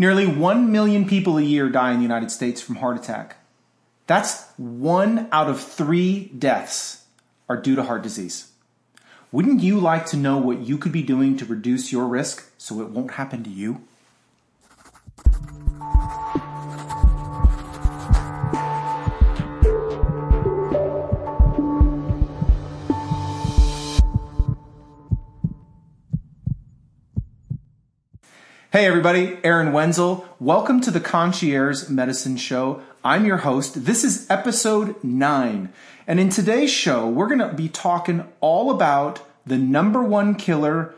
Nearly 1 million people a year die in the United States from heart attack. That's one out of three deaths are due to heart disease. Wouldn't you like to know what you could be doing to reduce your risk so it won't happen to you? Hey everybody, Aaron Wenzel. Welcome to the Concierge Medicine Show. I'm your host. This is episode 9. And in today's show, we're going to be talking all about the number one killer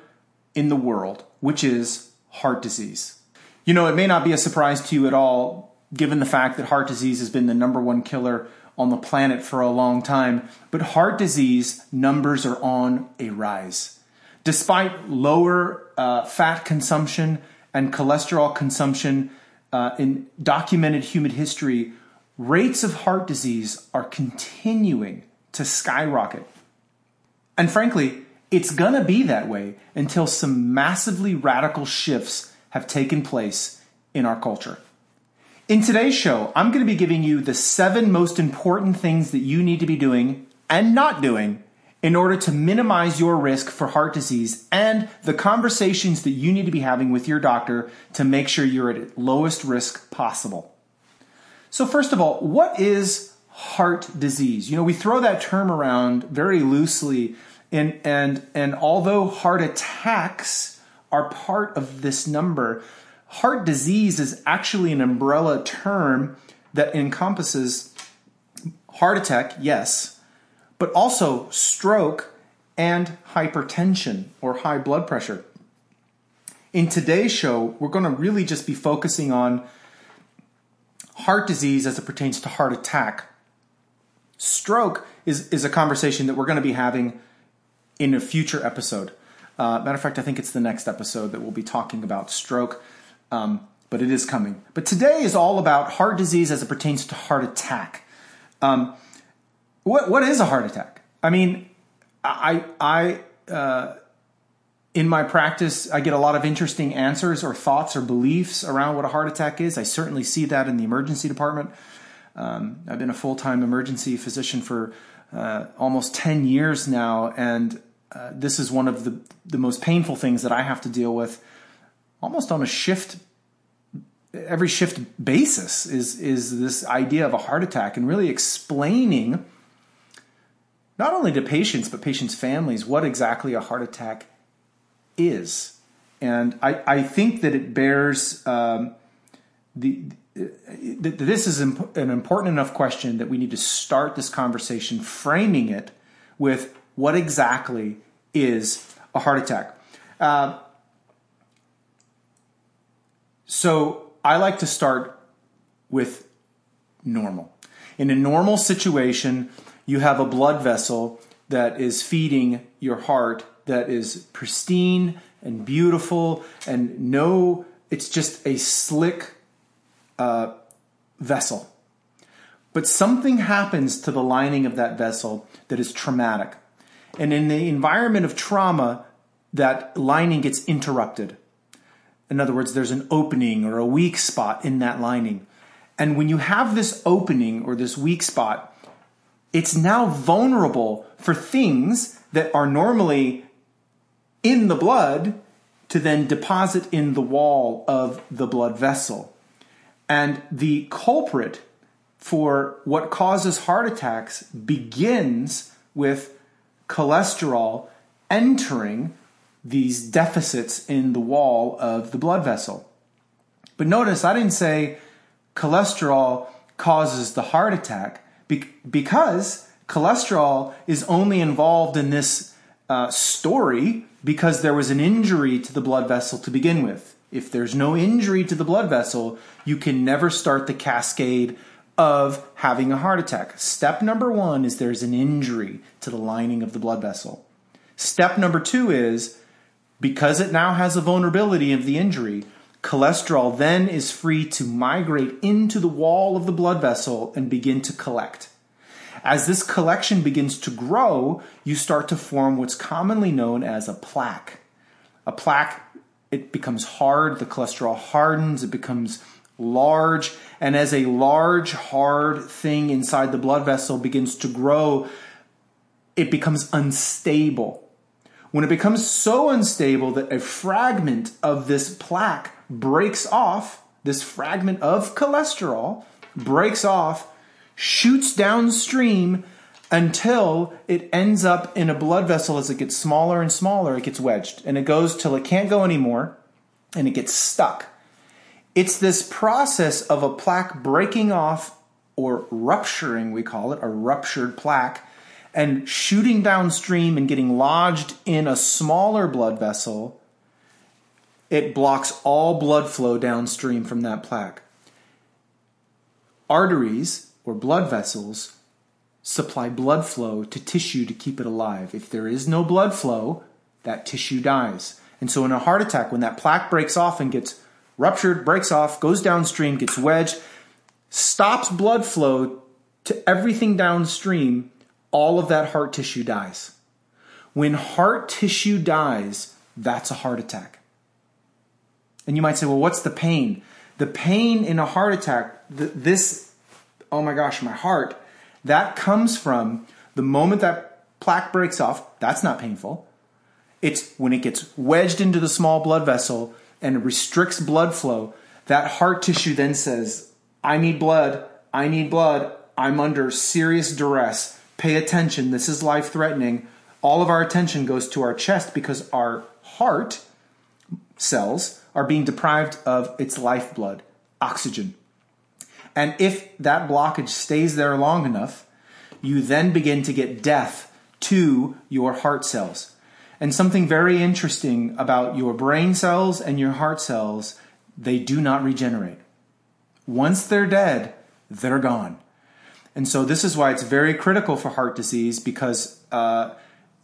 in the world, which is heart disease. You know, it may not be a surprise to you at all, given the fact that heart disease has been the number one killer on the planet for a long time, but heart disease numbers are on a rise. Despite lower uh, fat consumption, and cholesterol consumption uh, in documented human history, rates of heart disease are continuing to skyrocket. And frankly, it's going to be that way until some massively radical shifts have taken place in our culture. In today's show, I'm going to be giving you the seven most important things that you need to be doing and not doing in order to minimize your risk for heart disease and the conversations that you need to be having with your doctor to make sure you're at lowest risk possible. So first of all, what is heart disease? You know, we throw that term around very loosely and and and although heart attacks are part of this number, heart disease is actually an umbrella term that encompasses heart attack, yes, but also stroke and hypertension or high blood pressure. In today's show, we're going to really just be focusing on heart disease as it pertains to heart attack. Stroke is, is a conversation that we're going to be having in a future episode. Uh, matter of fact, I think it's the next episode that we'll be talking about stroke, um, but it is coming. But today is all about heart disease as it pertains to heart attack. Um, what what is a heart attack? I mean, I I uh, in my practice I get a lot of interesting answers or thoughts or beliefs around what a heart attack is. I certainly see that in the emergency department. Um, I've been a full time emergency physician for uh, almost ten years now, and uh, this is one of the the most painful things that I have to deal with, almost on a shift every shift basis is is this idea of a heart attack and really explaining not only to patients, but patients' families, what exactly a heart attack is. And I, I think that it bears um, the, that this is an important enough question that we need to start this conversation framing it with what exactly is a heart attack. Uh, so I like to start with normal. In a normal situation, you have a blood vessel that is feeding your heart that is pristine and beautiful and no, it's just a slick uh, vessel. But something happens to the lining of that vessel that is traumatic. And in the environment of trauma, that lining gets interrupted. In other words, there's an opening or a weak spot in that lining. And when you have this opening or this weak spot, it's now vulnerable for things that are normally in the blood to then deposit in the wall of the blood vessel. And the culprit for what causes heart attacks begins with cholesterol entering these deficits in the wall of the blood vessel. But notice I didn't say cholesterol causes the heart attack. Be- because cholesterol is only involved in this uh, story because there was an injury to the blood vessel to begin with. If there's no injury to the blood vessel, you can never start the cascade of having a heart attack. Step number one is there's an injury to the lining of the blood vessel. Step number two is because it now has a vulnerability of the injury, Cholesterol then is free to migrate into the wall of the blood vessel and begin to collect. As this collection begins to grow, you start to form what's commonly known as a plaque. A plaque it becomes hard, the cholesterol hardens, it becomes large, and as a large, hard thing inside the blood vessel begins to grow, it becomes unstable. When it becomes so unstable that a fragment of this plaque breaks off, this fragment of cholesterol breaks off, shoots downstream until it ends up in a blood vessel as it gets smaller and smaller, it gets wedged and it goes till it can't go anymore and it gets stuck. It's this process of a plaque breaking off or rupturing, we call it, a ruptured plaque, and shooting downstream and getting lodged in a smaller blood vessel. It blocks all blood flow downstream from that plaque. Arteries or blood vessels supply blood flow to tissue to keep it alive. If there is no blood flow, that tissue dies. And so in a heart attack, when that plaque breaks off and gets ruptured, breaks off, goes downstream, gets wedged, stops blood flow to everything downstream, all of that heart tissue dies. When heart tissue dies, that's a heart attack. And you might say, well, what's the pain? The pain in a heart attack, this, oh my gosh, my heart, that comes from the moment that plaque breaks off, that's not painful. It's when it gets wedged into the small blood vessel and restricts blood flow, that heart tissue then says, I need blood, I need blood, I'm under serious duress. Pay attention, this is life threatening. All of our attention goes to our chest because our heart cells are being deprived of its lifeblood, oxygen. And if that blockage stays there long enough, you then begin to get death to your heart cells. And something very interesting about your brain cells and your heart cells, they do not regenerate. Once they're dead, they're gone. And so this is why it's very critical for heart disease because uh,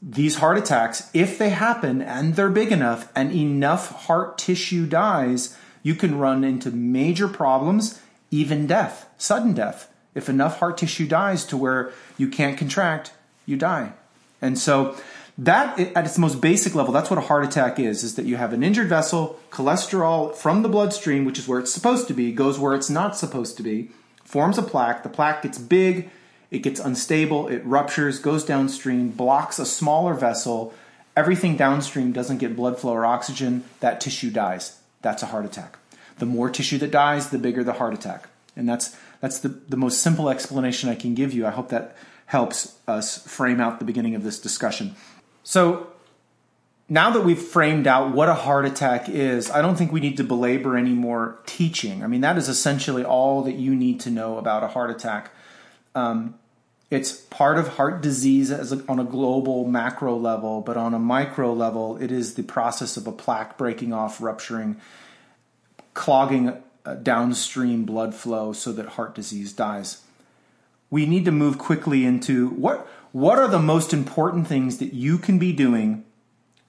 these heart attacks, if they happen and they're big enough and enough heart tissue dies, you can run into major problems even death, sudden death. If enough heart tissue dies to where you can't contract, you die. And so that at its most basic level, that's what a heart attack is, is that you have an injured vessel, cholesterol from the bloodstream, which is where it's supposed to be, goes where it's not supposed to be, forms a plaque, the plaque gets big, it gets unstable, it ruptures, goes downstream, blocks a smaller vessel, everything downstream doesn't get blood flow or oxygen, that tissue dies. That's a heart attack. The more tissue that dies, the bigger the heart attack. And that's that's the, the most simple explanation I can give you. I hope that helps us frame out the beginning of this discussion. So now that we've framed out what a heart attack is, I don't think we need to belabor any more teaching. I mean, that is essentially all that you need to know about a heart attack. Um, it's part of heart disease as a, on a global macro level, but on a micro level, it is the process of a plaque breaking off, rupturing, clogging uh, downstream blood flow so that heart disease dies. We need to move quickly into what what are the most important things that you can be doing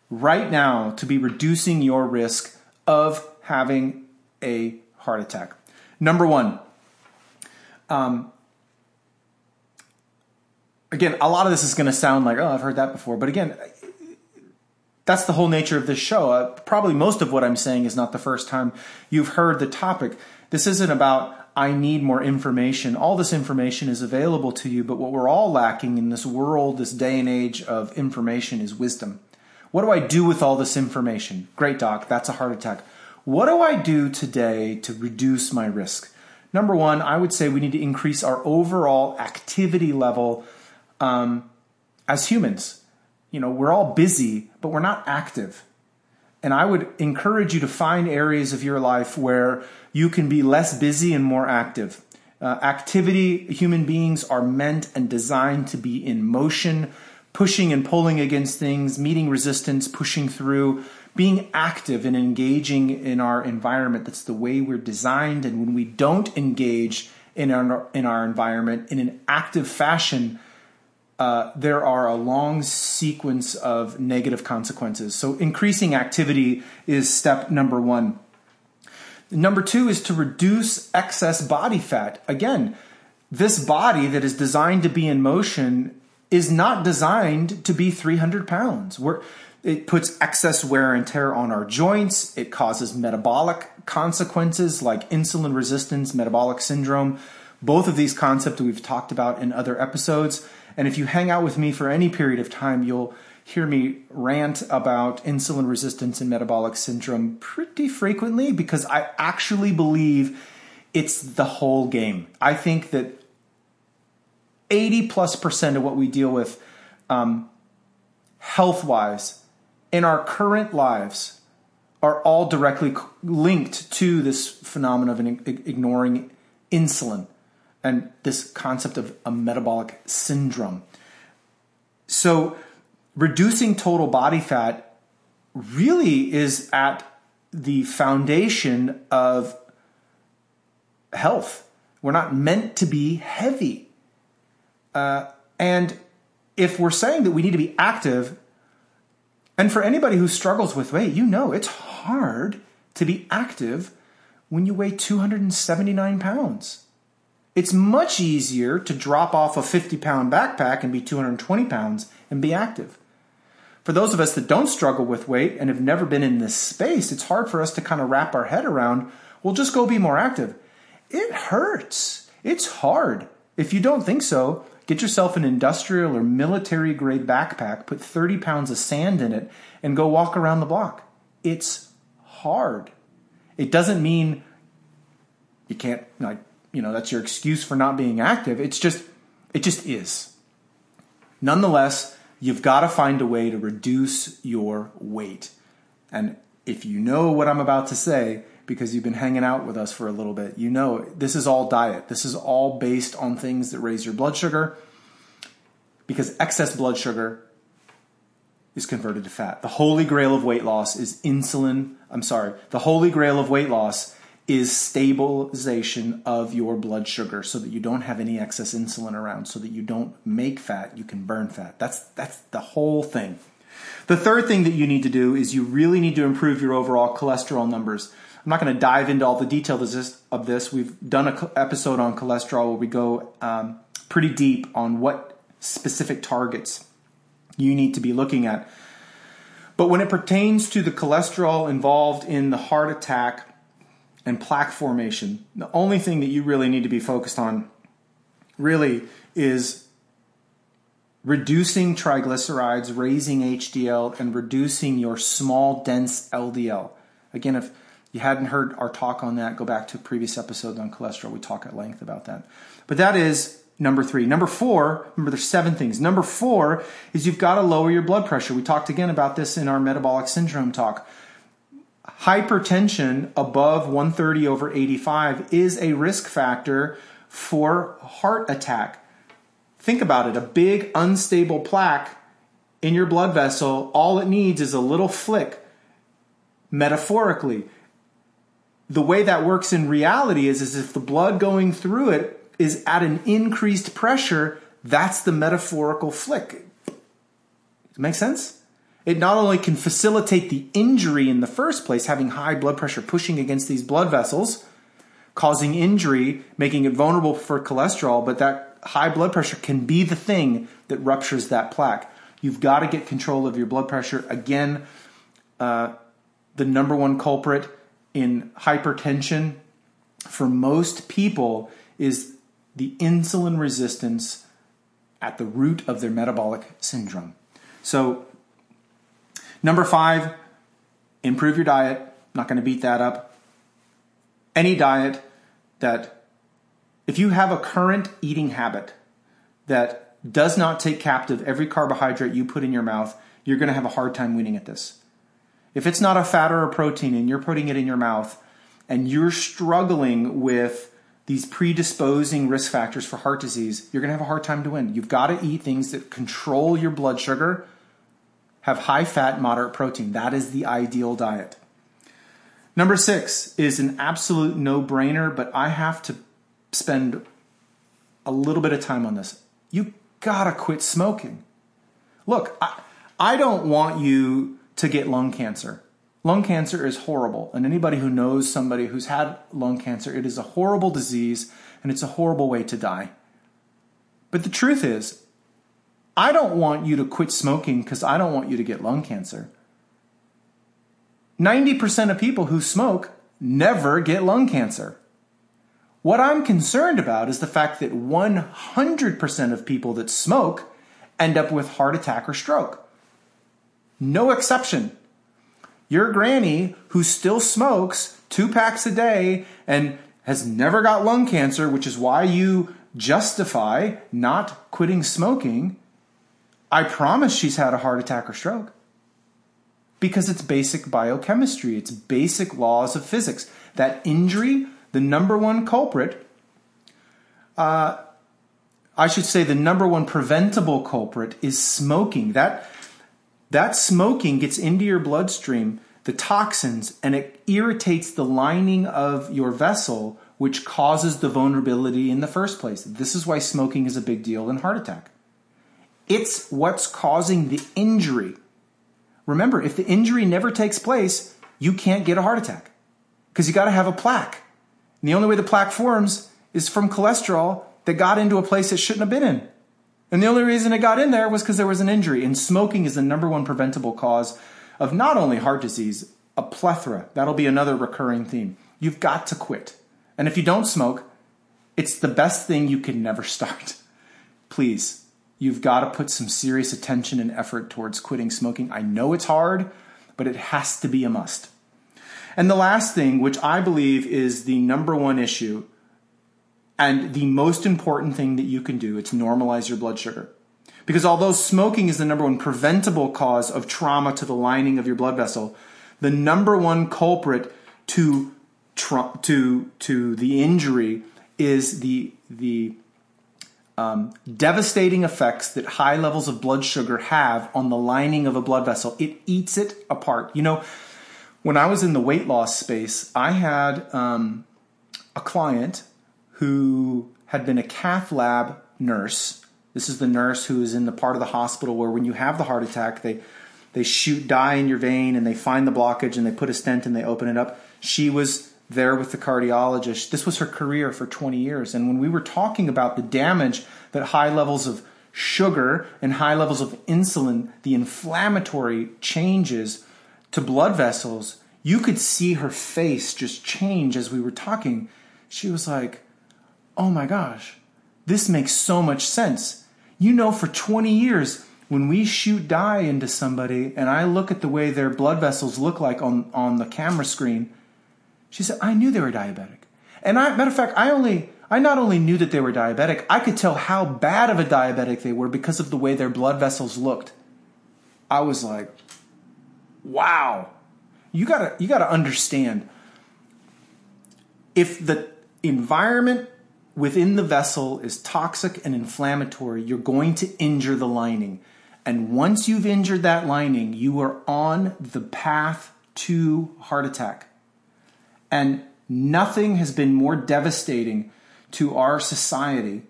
right now to be reducing your risk of having a heart attack. Number one, um, again, a lot of this is going to sound like, oh, I've heard that before. But again, that's the whole nature of this show. Uh, probably most of what I'm saying is not the first time you've heard the topic. This isn't about I need more information. All this information is available to you, but what we're all lacking in this world, this day and age of information is wisdom. What do I do with all this information? Great, doc, that's a heart attack. What do I do today to reduce my risk? Number one, I would say we need to increase our overall activity level um, as humans you know, we're all busy, but we're not active. And I would encourage you to find areas of your life where you can be less busy and more active. Uh, activity, human beings are meant and designed to be in motion, pushing and pulling against things, meeting resistance, pushing through, being active and engaging in our environment. That's the way we're designed. And when we don't engage in our, in our environment in an active fashion, uh, there are a long sequence of negative consequences. So, increasing activity is step number one. Number two is to reduce excess body fat. Again, this body that is designed to be in motion is not designed to be 300 pounds. We're, It puts excess wear and tear on our joints. It causes metabolic consequences like insulin resistance, metabolic syndrome. Both of these concepts we've talked about in other episodes. And if you hang out with me for any period of time, you'll hear me rant about insulin resistance and metabolic syndrome pretty frequently because I actually believe it's the whole game. I think that 80 plus percent of what we deal with um, health wise in our current lives are all directly linked to this phenomenon of ignoring insulin and this concept of a metabolic syndrome. So, reducing total body fat really is at the foundation of health. We're not meant to be heavy. Uh, and if we're saying that we need to be active, and for anybody who struggles with weight, you know it's hard to be active when you weigh 279 pounds. It's much easier to drop off a 50 pound backpack and be 220 pounds and be active. For those of us that don't struggle with weight and have never been in this space, it's hard for us to kind of wrap our head around, well, just go be more active. It hurts. It's hard. If you don't think so, get yourself an industrial or military grade backpack, put 30 pounds of sand in it, and go walk around the block. It's hard. It doesn't mean you can't, like, you know, that's your excuse for not being active. It's just, it just is. Nonetheless, you've got to find a way to reduce your weight. And if you know what I'm about to say, because you've been hanging out with us for a little bit, you know this is all diet. This is all based on things that raise your blood sugar because excess blood sugar is converted to fat. The holy grail of weight loss is insulin. I'm sorry. The holy grail of weight loss is stabilization of your blood sugar so that you don't have any excess insulin around so that you don't make fat you can burn fat. That's that's the whole thing. The third thing that you need to do is you really need to improve your overall cholesterol numbers. I'm not going to dive into all the details of this we've done an episode on cholesterol where we go um, pretty deep on what specific targets you need to be looking at. But when it pertains to the cholesterol involved in the heart attack and plaque formation. The only thing that you really need to be focused on really is reducing triglycerides, raising HDL, and reducing your small, dense LDL. Again, if you hadn't heard our talk on that, go back to previous episode on cholesterol. We talk at length about that. But that is number three. Number four, remember there's seven things. Number four is you've got to lower your blood pressure. We talked again about this in our metabolic syndrome talk hypertension above 130 over 85 is a risk factor for heart attack. Think about it a big unstable plaque in your blood vessel, all it needs is a little flick, metaphorically. The way that works in reality is, is if the blood going through it is at an increased pressure, that's the metaphorical flick. Does it make sense? It not only can facilitate the injury in the first place, having high blood pressure pushing against these blood vessels, causing injury, making it vulnerable for cholesterol, but that high blood pressure can be the thing that ruptures that plaque. You've got to get control of your blood pressure. Again, uh, the number one culprit in hypertension for most people is the insulin resistance at the root of their metabolic syndrome. So, Number five, improve your diet. Not going to beat that up. Any diet that, if you have a current eating habit that does not take captive every carbohydrate you put in your mouth, you're going to have a hard time winning at this. If it's not a fat or a protein and you're putting it in your mouth and you're struggling with these predisposing risk factors for heart disease, you're going to have a hard time to win. You've got to eat things that control your blood sugar have high fat, moderate protein. That is the ideal diet. Number six is an absolute no brainer, but I have to spend a little bit of time on this. You gotta quit smoking. Look, I, I don't want you to get lung cancer. Lung cancer is horrible, and anybody who knows somebody who's had lung cancer, it is a horrible disease and it's a horrible way to die. But the truth is, I don't want you to quit smoking because I don't want you to get lung cancer. 90% of people who smoke never get lung cancer. What I'm concerned about is the fact that 100% of people that smoke end up with heart attack or stroke. No exception. Your granny who still smokes two packs a day and has never got lung cancer, which is why you justify not quitting smoking, I promise she's had a heart attack or stroke. Because it's basic biochemistry, it's basic laws of physics. That injury, the number one culprit, uh, I should say the number one preventable culprit is smoking. That that smoking gets into your bloodstream, the toxins, and it irritates the lining of your vessel, which causes the vulnerability in the first place. This is why smoking is a big deal in heart attack. It's what's causing the injury. Remember, if the injury never takes place, you can't get a heart attack because you got to have a plaque. And the only way the plaque forms is from cholesterol that got into a place it shouldn't have been in. And the only reason it got in there was because there was an injury. And smoking is the number one preventable cause of not only heart disease, a plethora. That'll be another recurring theme. You've got to quit. And if you don't smoke, it's the best thing you can never start. Please, you've got to put some serious attention and effort towards quitting smoking. I know it's hard, but it has to be a must. And the last thing, which I believe is the number one issue and the most important thing that you can do, it's normalize your blood sugar. Because although smoking is the number one preventable cause of trauma to the lining of your blood vessel, the number one culprit to to to the injury is the the um, devastating effects that high levels of blood sugar have on the lining of a blood vessel. It eats it apart. You know, when I was in the weight loss space, I had um, a client who had been a cath lab nurse. This is the nurse who is in the part of the hospital where when you have the heart attack, they they shoot dye in your vein and they find the blockage and they put a stent and they open it up. She was there with the cardiologist. This was her career for 20 years. And when we were talking about the damage that high levels of sugar and high levels of insulin, the inflammatory changes to blood vessels, you could see her face just change as we were talking. She was like, oh my gosh, this makes so much sense. You know, for 20 years, when we shoot dye into somebody and I look at the way their blood vessels look like on, on the camera screen, she said, I knew they were diabetic. And I, matter of fact, I only, I not only knew that they were diabetic, I could tell how bad of a diabetic they were because of the way their blood vessels looked. I was like, wow. You gotta, you gotta understand. If the environment within the vessel is toxic and inflammatory, you're going to injure the lining. And once you've injured that lining, you are on the path to heart attack. And nothing has been more devastating to our society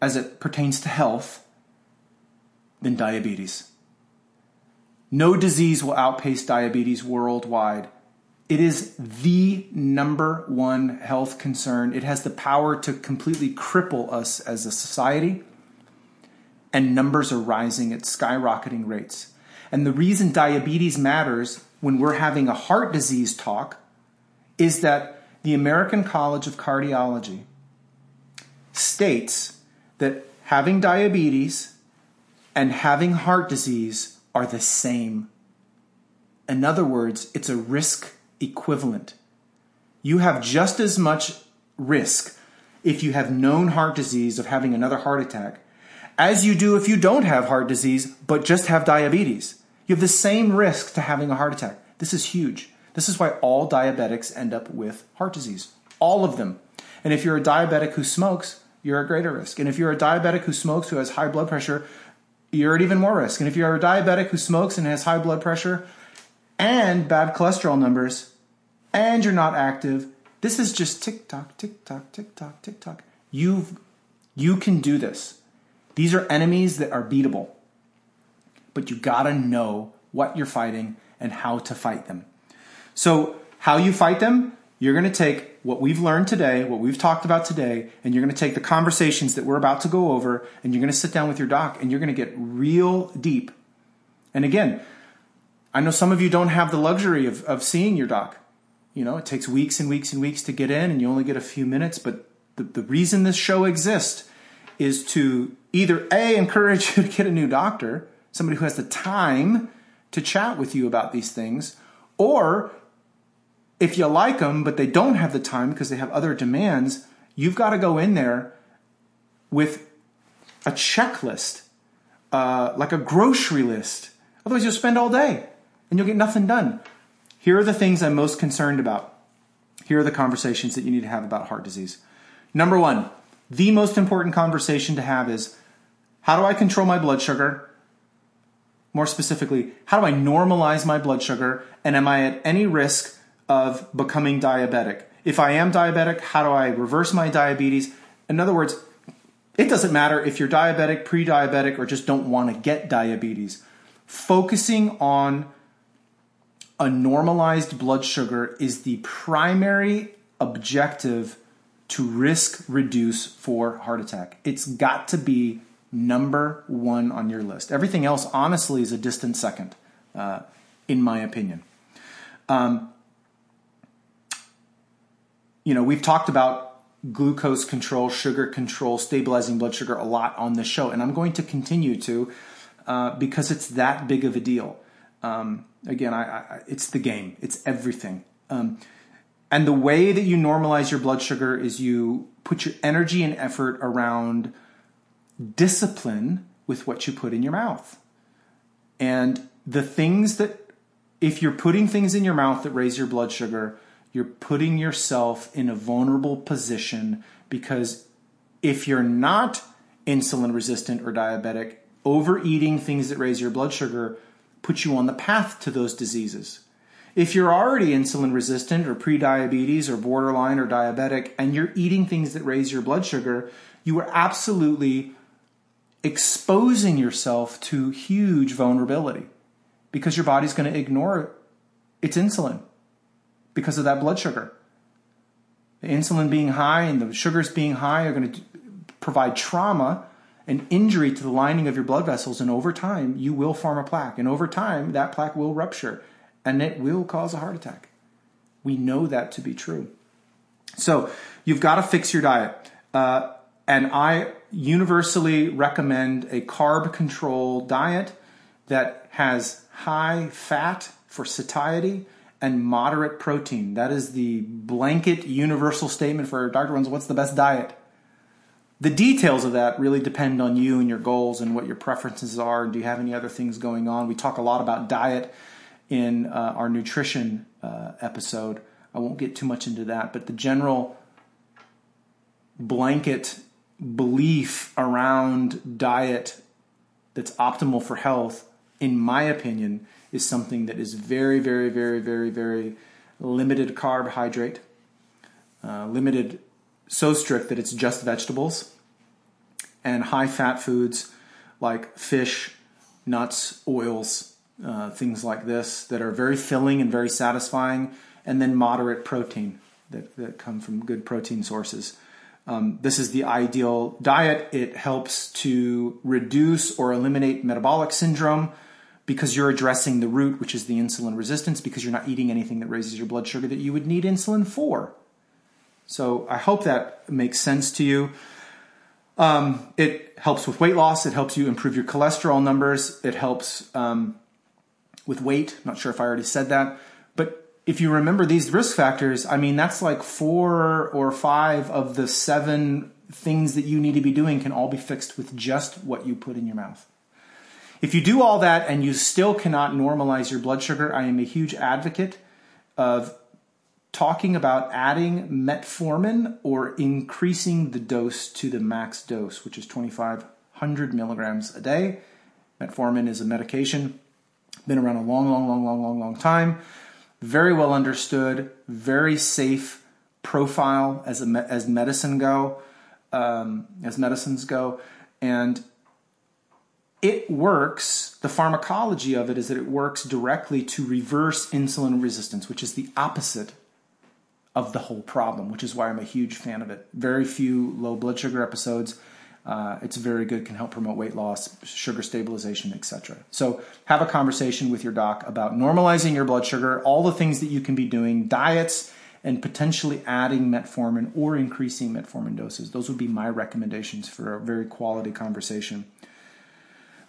as it pertains to health than diabetes. No disease will outpace diabetes worldwide. It is the number one health concern. It has the power to completely cripple us as a society, and numbers are rising at skyrocketing rates. And the reason diabetes matters when we're having a heart disease talk is that the American College of Cardiology states that having diabetes and having heart disease are the same. In other words, it's a risk equivalent. You have just as much risk if you have known heart disease of having another heart attack as you do if you don't have heart disease but just have diabetes. You have the same risk to having a heart attack. This is huge. This is why all diabetics end up with heart disease. All of them. And if you're a diabetic who smokes, you're at greater risk. And if you're a diabetic who smokes who has high blood pressure, you're at even more risk. And if you're a diabetic who smokes and has high blood pressure, and bad cholesterol numbers and you're not active, this is just tick tock, tick tock, tick tock, tick tock. You've you can do this. These are enemies that are beatable. But you gotta know what you're fighting and how to fight them. So, how you fight them, you're gonna take what we've learned today, what we've talked about today, and you're gonna take the conversations that we're about to go over, and you're gonna sit down with your doc and you're gonna get real deep. And again, I know some of you don't have the luxury of, of seeing your doc. You know, it takes weeks and weeks and weeks to get in, and you only get a few minutes. But the, the reason this show exists is to either A, encourage you to get a new doctor, somebody who has the time to chat with you about these things, or if you like them, but they don't have the time because they have other demands, you've got to go in there with a checklist, uh, like a grocery list. Otherwise, you'll spend all day and you'll get nothing done. Here are the things I'm most concerned about. Here are the conversations that you need to have about heart disease. Number one, the most important conversation to have is how do I control my blood sugar? More specifically, how do I normalize my blood sugar? And am I at any risk of becoming diabetic? If I am diabetic, how do I reverse my diabetes? In other words, it doesn't matter if you're diabetic, pre diabetic, or just don't want to get diabetes. Focusing on a normalized blood sugar is the primary objective to risk reduce for heart attack. It's got to be number one on your list. Everything else, honestly, is a distant second, uh, in my opinion. Um, you know, we've talked about glucose control, sugar control, stabilizing blood sugar a lot on this show, and I'm going to continue to uh, because it's that big of a deal. Um, again, I, I, it's the game, it's everything. Um, and the way that you normalize your blood sugar is you put your energy and effort around discipline with what you put in your mouth. And the things that, if you're putting things in your mouth that raise your blood sugar, you're putting yourself in a vulnerable position because if you're not insulin resistant or diabetic, overeating things that raise your blood sugar puts you on the path to those diseases. If you're already insulin resistant or pre-diabetes or borderline or diabetic and you're eating things that raise your blood sugar, you are absolutely exposing yourself to huge vulnerability because your body's going to ignore its insulin because of that blood sugar. The insulin being high and the sugars being high are going to provide trauma and injury to the lining of your blood vessels. And over time, you will form a plaque. And over time, that plaque will rupture and it will cause a heart attack. We know that to be true. So you've got to fix your diet. Uh, and I universally recommend a carb control diet that has high fat for satiety and moderate protein. That is the blanket universal statement for Dr. Runs What's the best diet? The details of that really depend on you and your goals and what your preferences are. Do you have any other things going on? We talk a lot about diet in uh, our nutrition uh, episode. I won't get too much into that, but the general blanket belief around diet that's optimal for health, in my opinion, is something that is very, very, very, very, very limited carbohydrate, uh, limited so strict that it's just vegetables, and high fat foods like fish, nuts, oils, uh, things like this that are very filling and very satisfying, and then moderate protein that, that come from good protein sources. Um, this is the ideal diet. It helps to reduce or eliminate metabolic syndrome because you're addressing the root, which is the insulin resistance, because you're not eating anything that raises your blood sugar that you would need insulin for. So I hope that makes sense to you. Um, it helps with weight loss. It helps you improve your cholesterol numbers. It helps um, with weight. Not sure if I already said that. But if you remember these risk factors, I mean, that's like four or five of the seven things that you need to be doing can all be fixed with just what you put in your mouth. If you do all that and you still cannot normalize your blood sugar, I am a huge advocate of talking about adding metformin or increasing the dose to the max dose, which is 2,500 milligrams a day. Metformin is a medication, been around a long, long, long, long, long, long time. Very well understood, very safe profile as a, as medicine go, um, as medicines go, and it works, the pharmacology of it is that it works directly to reverse insulin resistance, which is the opposite of the whole problem, which is why I'm a huge fan of it. Very few low blood sugar episodes. Uh, it's very good, can help promote weight loss, sugar stabilization, etc. So have a conversation with your doc about normalizing your blood sugar, all the things that you can be doing, diets, and potentially adding metformin or increasing metformin doses. Those would be my recommendations for a very quality conversation.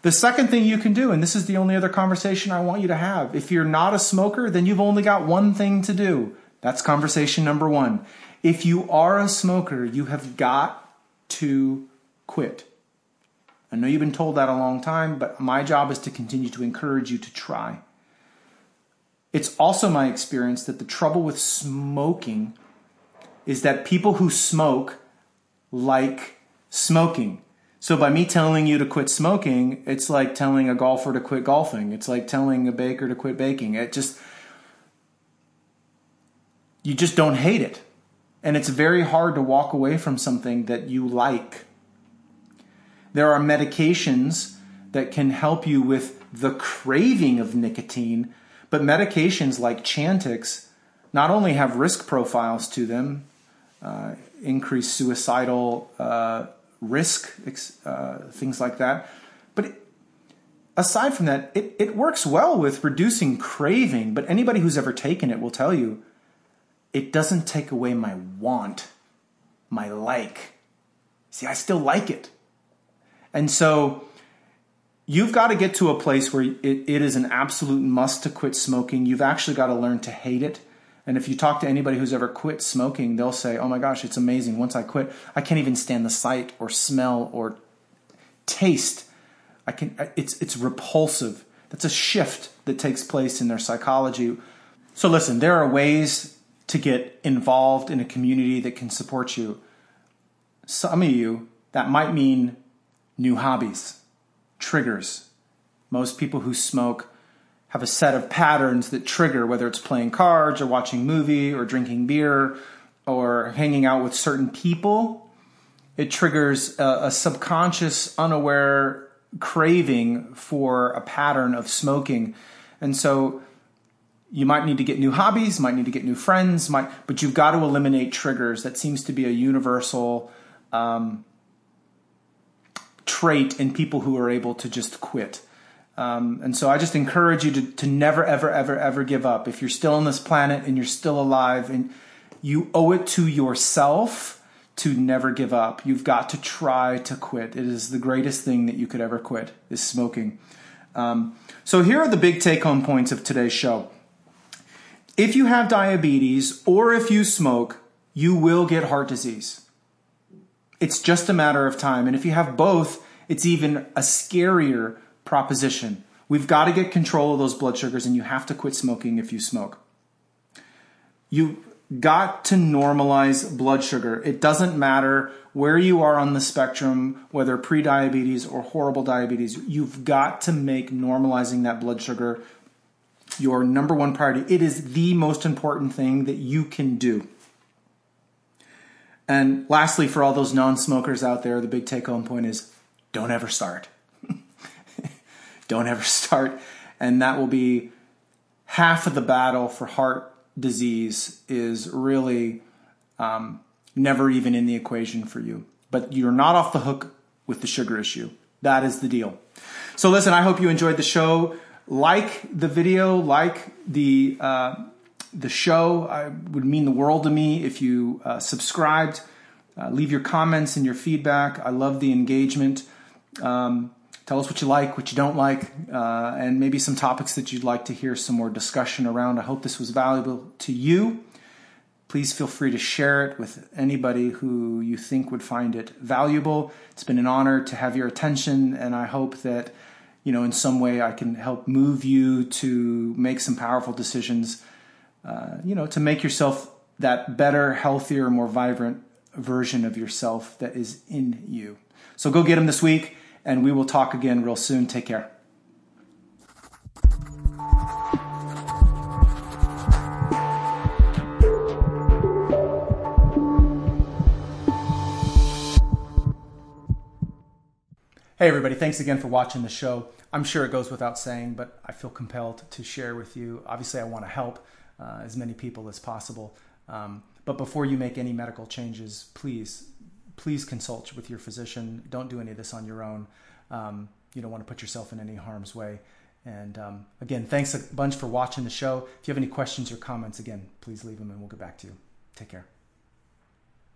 The second thing you can do, and this is the only other conversation I want you to have, if you're not a smoker, then you've only got one thing to do. That's conversation number one. If you are a smoker, you have got to quit. I know you've been told that a long time, but my job is to continue to encourage you to try. It's also my experience that the trouble with smoking is that people who smoke like smoking. So by me telling you to quit smoking, it's like telling a golfer to quit golfing. It's like telling a baker to quit baking. It just you just don't hate it. And it's very hard to walk away from something that you like. There are medications that can help you with the craving of nicotine, but medications like Chantix not only have risk profiles to them, uh, increased suicidal uh, risk, uh, things like that, but aside from that, it, it works well with reducing craving. But anybody who's ever taken it will tell you it doesn't take away my want, my like. See, I still like it. And so you've got to get to a place where it, it is an absolute must to quit smoking. You've actually got to learn to hate it. And if you talk to anybody who's ever quit smoking, they'll say, Oh my gosh, it's amazing. Once I quit, I can't even stand the sight or smell or taste. I can, it's, it's repulsive. That's a shift that takes place in their psychology. So listen, there are ways to get involved in a community that can support you. Some of you, that might mean new hobbies, triggers. Most people who smoke have a set of patterns that trigger, whether it's playing cards or watching movie or drinking beer or hanging out with certain people. It triggers a, a subconscious, unaware craving for a pattern of smoking. And so you might need to get new hobbies, might need to get new friends, might, but you've got to eliminate triggers. That seems to be a universal um, trait in people who are able to just quit. Um, and so I just encourage you to, to never, ever, ever, ever give up. If you're still on this planet and you're still alive, and you owe it to yourself to never give up. You've got to try to quit. It is the greatest thing that you could ever quit is smoking. Um, so here are the big take-home points of today's show. If you have diabetes or if you smoke, you will get heart disease. It's just a matter of time. And if you have both, it's even a scarier proposition. We've got to get control of those blood sugars, and you have to quit smoking if you smoke. You got to normalize blood sugar. It doesn't matter where you are on the spectrum, whether prediabetes or horrible diabetes, you've got to make normalizing that blood sugar your number one priority. It is the most important thing that you can do. And lastly, for all those non smokers out there, the big take home point is don't ever start. Don't ever start. And that will be half of the battle for heart disease, is really um, never even in the equation for you. But you're not off the hook with the sugar issue. That is the deal. So, listen, I hope you enjoyed the show like the video, like the uh, the show. It would mean the world to me if you uh, subscribed. Uh, leave your comments and your feedback. I love the engagement. Um, tell us what you like, what you don't like, uh, and maybe some topics that you'd like to hear some more discussion around. I hope this was valuable to you. Please feel free to share it with anybody who you think would find it valuable. It's been an honor to have your attention, and I hope that you know, in some way I can help move you to make some powerful decisions, uh, you know, to make yourself that better, healthier, more vibrant version of yourself that is in you. So go get them this week, and we will talk again real soon. Take care. Hey, everybody, thanks again for watching the show. I'm sure it goes without saying, but I feel compelled to share with you. Obviously, I want to help uh, as many people as possible. Um, but before you make any medical changes, please, please consult with your physician. Don't do any of this on your own. Um, you don't want to put yourself in any harm's way. And um, again, thanks a bunch for watching the show. If you have any questions or comments, again, please leave them and we'll get back to you. Take care.